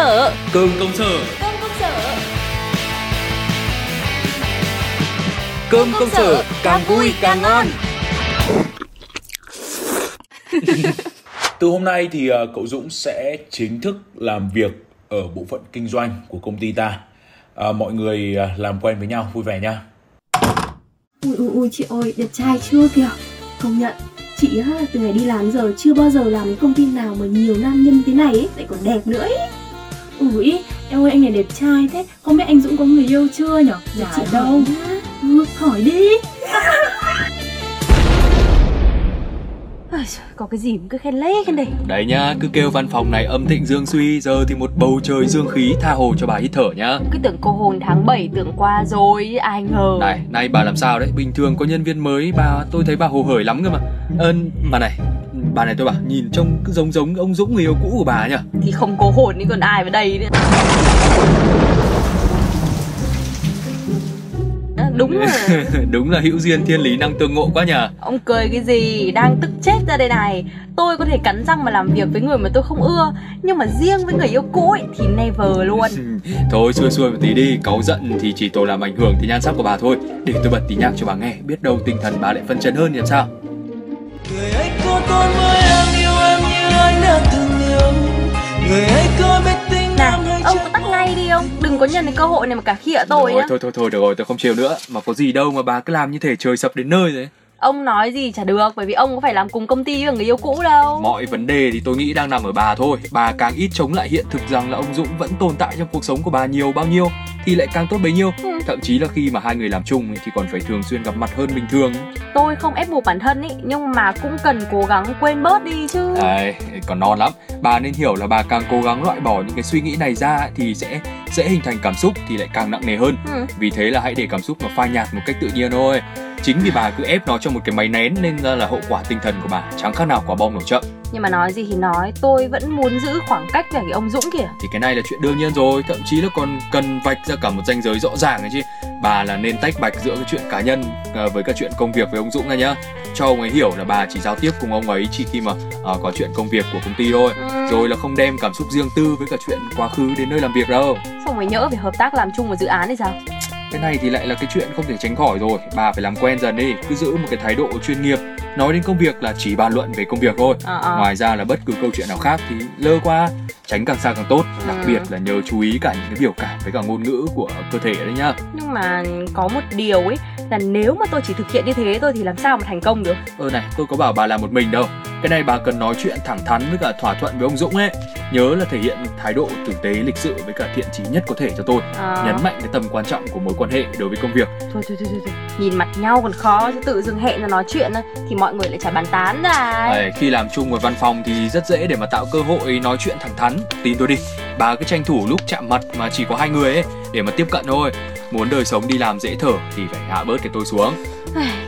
sở Cơm công sở Cơm công sở Cơm công sở càng vui càng ngon Từ hôm nay thì ờ, cậu Dũng sẽ chính thức làm việc ở bộ phận kinh doanh của công ty ta. À, mọi người ờ, làm quen với nhau vui vẻ nha. Ui ui ui chị ơi, đẹp trai chưa kìa Công nhận Chị á, từ ngày đi làm giờ chưa bao giờ làm cái công ty nào mà nhiều nam nhân thế này ấy, lại còn đẹp nữa ấy. Ui, em ơi anh này đẹp trai thế. Không biết anh Dũng có người yêu chưa nhở? Dạ chị đâu? Ừ, Hỏi đi. Có cái gì mà cứ khen lấy khen để Đấy nhá, cứ kêu văn phòng này âm thịnh dương suy Giờ thì một bầu trời dương khí tha hồ cho bà hít thở nhá. Cứ tưởng cô hồn tháng 7 tưởng qua rồi Ai ngờ. Này, này bà làm sao đấy? Bình thường có nhân viên mới bà tôi thấy bà hồ hởi lắm cơ mà. Ơ, mà này Bà này tôi bảo nhìn trông cứ giống giống ông Dũng người yêu cũ của bà nhỉ? Thì không có hồn thì còn ai vào đây nữa? À, Đúng rồi. Đúng là hữu duyên thiên lý năng tương ngộ quá nhờ Ông cười cái gì? Đang tức chết ra đây này. Tôi có thể cắn răng mà làm việc với người mà tôi không ưa. Nhưng mà riêng với người yêu cũ ấy, thì never luôn. Thôi xuôi xuôi một tí đi. Cáu giận thì chỉ tổ làm ảnh hưởng tới nhan sắc của bà thôi. Để tôi bật tí nhạc cho bà nghe. Biết đâu tinh thần bà lại phân chấn hơn thì làm sao? Người ấy có tốt có nhận cái cơ hội này mà cả khịa tôi nhá. thôi thôi thôi được rồi tôi không chiều nữa. Mà có gì đâu mà bà cứ làm như thể trời sập đến nơi rồi Ông nói gì chả được Bởi vì ông có phải làm cùng công ty với người yêu cũ đâu. Mọi vấn đề thì tôi nghĩ đang nằm ở bà thôi. Bà càng ít chống lại hiện thực rằng là ông Dũng vẫn tồn tại trong cuộc sống của bà nhiều bao nhiêu Thì lại càng tốt bấy nhiêu. Ừ. Thậm chí là khi mà hai người làm chung thì còn phải thường xuyên gặp mặt hơn bình thường. Tôi không ép buộc bản thân ý Nhưng mà cũng cần cố gắng quên bớt đi chứ. Đấy, còn non lắm. Bà nên hiểu là bà càng cố gắng loại bỏ những cái suy nghĩ này ra Thì sẽ dễ hình thành cảm xúc thì lại càng nặng nề hơn. Ừ. Vì thế là hãy để cảm xúc nó phai nhạt một cách tự nhiên thôi Chính vì bà cứ ép nó trong một cái máy nén Nên ra là hậu quả tinh thần của bà chẳng khác nào quả bom nổ chậm. Nhưng mà nói gì thì nói Tôi vẫn muốn giữ khoảng cách với cái ông Dũng kìa. Thì cái này là chuyện đương nhiên rồi thậm chí là còn cần vạch ra cả một ranh giới rõ ràng ấy chứ. Bà là nên tách bạch giữa cái chuyện cá nhân à, với cả chuyện công việc với ông Dũng này nhá. Cho ông ấy hiểu là bà chỉ giao tiếp cùng ông ấy chỉ khi mà à, có chuyện công việc của công ty thôi. Ừ. rồi là không đem cảm xúc riêng tư với cả chuyện quá khứ đến nơi làm việc đâu. Xong rồi nhỡ về hợp tác làm chung một dự án thì sao cái này thì lại là cái chuyện không thể tránh khỏi rồi bà phải làm quen dần đi cứ giữ một cái thái độ chuyên nghiệp. Nói đến công việc là chỉ bàn luận về công việc thôi. Ờ, ờ. ngoài ra là bất cứ câu chuyện nào khác thì lơ qua tránh càng xa càng tốt. Đặc Ừ. biệt là nhớ chú ý cả những cái biểu cảm với cả ngôn ngữ của cơ thể đấy nhá. Nhưng mà có một điều ấy Là nếu mà tôi chỉ thực hiện như thế thôi Thì làm sao mà thành công được? Ơ này tôi có bảo bà làm một mình đâu cái này bà cần nói chuyện thẳng thắn với cả thỏa thuận với ông Dũng ấy. Nhớ là thể hiện thái độ tử tế lịch sự với cả thiện chí nhất có thể cho tôi. Ờ. nhấn mạnh cái tầm quan trọng của mối quan hệ đối với công việc. Thôi, thôi thôi thôi thôi. Nhìn mặt nhau còn khó Chứ tự dưng hẹn ra nói chuyện Thì mọi người lại chả bàn tán ra Đấy, khi làm chung một văn phòng thì rất dễ để mà tạo cơ hội nói chuyện thẳng thắn. Tin tôi đi bà cứ tranh thủ lúc chạm mặt mà chỉ có hai người ấy để mà tiếp cận thôi. Muốn đời sống đi làm dễ thở thì phải hạ bớt cái tôi xuống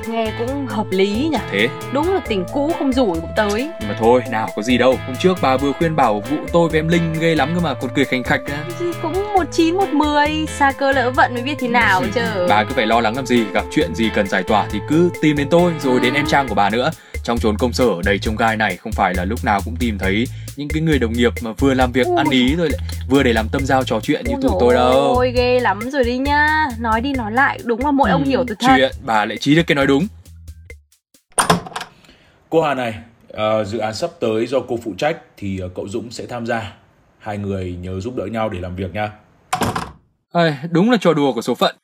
Nghe cũng hợp lý nhỉ? Thế? Đúng là tình cũ không rủi cũng tới. Nhưng mà thôi nào có gì đâu. Hôm trước bà vừa khuyên bảo vụ tôi với em linh ghê lắm cơ mà còn cười khành khạch á. Cũng một chín một mười Xa cơ lỡ vận mới biết thế nào chứ. bà cứ phải lo lắng làm gì gặp chuyện gì cần giải tỏa thì cứ tìm đến tôi rồi đến em trang của bà nữa. Trong chốn công sở đầy trông gai này không phải là lúc nào cũng tìm thấy những cái người đồng nghiệp mà vừa làm việc Ui. ăn ý rồi lại vừa để làm tâm giao trò chuyện như tụi tôi đâu Ôi ghê lắm rồi đi nhá Nói đi nói lại đúng là mỗi ông Ừ, hiểu từ thật chuyện bà lại trí được cái nói đúng Cô Hà này, ờ, dự án sắp tới do cô phụ trách thì ờ, cậu Dũng sẽ tham gia. Hai người nhớ giúp đỡ nhau để làm việc nha. Ây, đúng là trò đùa của số phận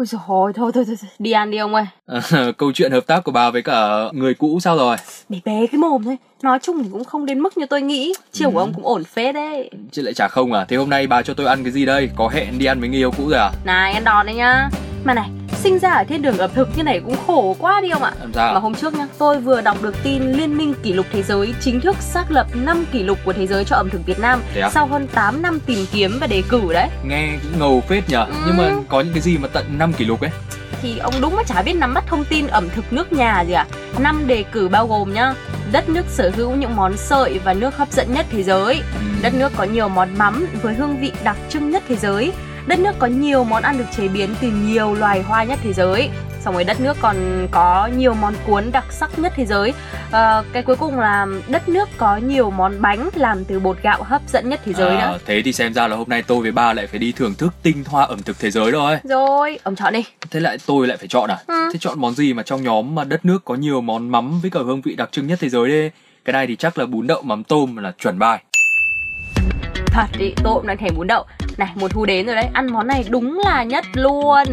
Ôi dồi ôi, thôi, thôi thôi Đi ăn đi ông ơi. À, câu chuyện hợp tác của bà với cả người cũ sao rồi? Bé bé cái mồm thôi. Nói chung thì cũng không đến mức như tôi nghĩ. Chiều của ông cũng ổn phết đấy. Chứ lại chả không à? Thế hôm nay bà cho tôi ăn cái gì đây? Có hẹn đi ăn với người yêu cũ rồi à? Này ăn đòn đấy nhá. Mà này sinh ra ở thiên đường ẩm thực như này cũng khổ quá đi ông ạ làm sao Mà hôm trước nhá, tôi vừa đọc được tin Liên minh kỷ lục thế giới chính thức xác lập 5 kỷ lục của thế giới cho ẩm thực Việt Nam à? sau hơn 8 năm tìm kiếm và đề cử đấy. nghe ngầu phết nhở Ừ. nhưng mà có những cái gì mà tận 5 kỷ lục ấy Thì ông đúng là chả biết nắm bắt thông tin ẩm thực nước nhà gì à. Năm đề cử bao gồm nhá, đất nước sở hữu những món sợi và nước hấp dẫn nhất thế giới, Ừ. đất nước có nhiều món mắm với hương vị đặc trưng nhất thế giới, đất nước có nhiều món ăn được chế biến từ nhiều loài hoa nhất thế giới, xong rồi đất nước còn có nhiều món cuốn đặc sắc nhất thế giới. Ờ, cái cuối cùng là đất nước có nhiều món bánh làm từ bột gạo hấp dẫn nhất thế giới À, nữa thế thì xem ra là hôm nay tôi với bà lại phải đi thưởng thức tinh hoa ẩm thực thế giới rồi. Rồi ông chọn đi. Thế lại tôi lại phải chọn à? Ừ. thế chọn món gì mà trong nhóm mà đất nước có nhiều món mắm với cả hương vị đặc trưng nhất thế giới đi cái này thì chắc là bún đậu mắm tôm là chuẩn bài. Thật ý tôi cũng đang thèm bún đậu này mùa thu đến rồi đấy. Ăn món này đúng là nhất luôn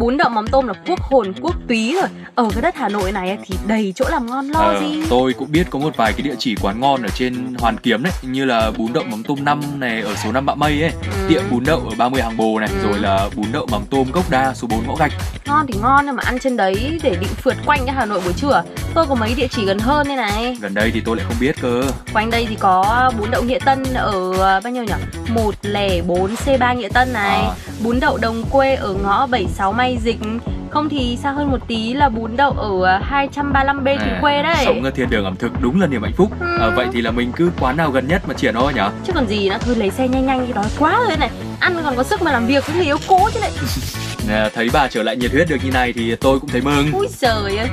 bún đậu mắm tôm là quốc hồn quốc túy rồi. Ở cái đất hà nội này thì đầy chỗ làm ngon lo Ờ, gì? tôi cũng biết có một vài cái địa chỉ quán ngon ở trên Hoàn Kiếm đấy như là bún đậu mắm tôm 5 này ở số 5 Bạ Mây ấy. Ừ. tiệm bún đậu ở 30 hàng bồ này Ừ. rồi là bún đậu mắm tôm gốc đa số 4 ngõ gạch. Ngon thì ngon nhưng mà ăn trên đấy để định phượt quanh cái hà nội buổi trưa tôi có mấy địa chỉ gần hơn đây này. Gần đây thì tôi lại không biết cơ. Quanh đây thì có bún đậu nghĩa tân ở ờ, bao nhiêu nhỉ? 104 C3 nghĩa tân này. À. bún đậu đồng quê ở ngõ 76 May Dịch không thì xa hơn một tí là bún đậu ở ờ, 235B Thủy À, Khuê đấy. sống ở thiên đường ẩm thực đúng là niềm hạnh phúc. Ừ. à, vậy thì là mình cứ quán nào gần nhất mà triển thôi nhở? Chứ còn gì nữa thôi lấy xe nhanh nhanh cái đói quá rồi này. Ăn còn có sức mà làm việc với người yêu cố chứ lại à, thấy bà trở lại nhiệt huyết được như này thì tôi cũng thấy mừng. Ui giời ơi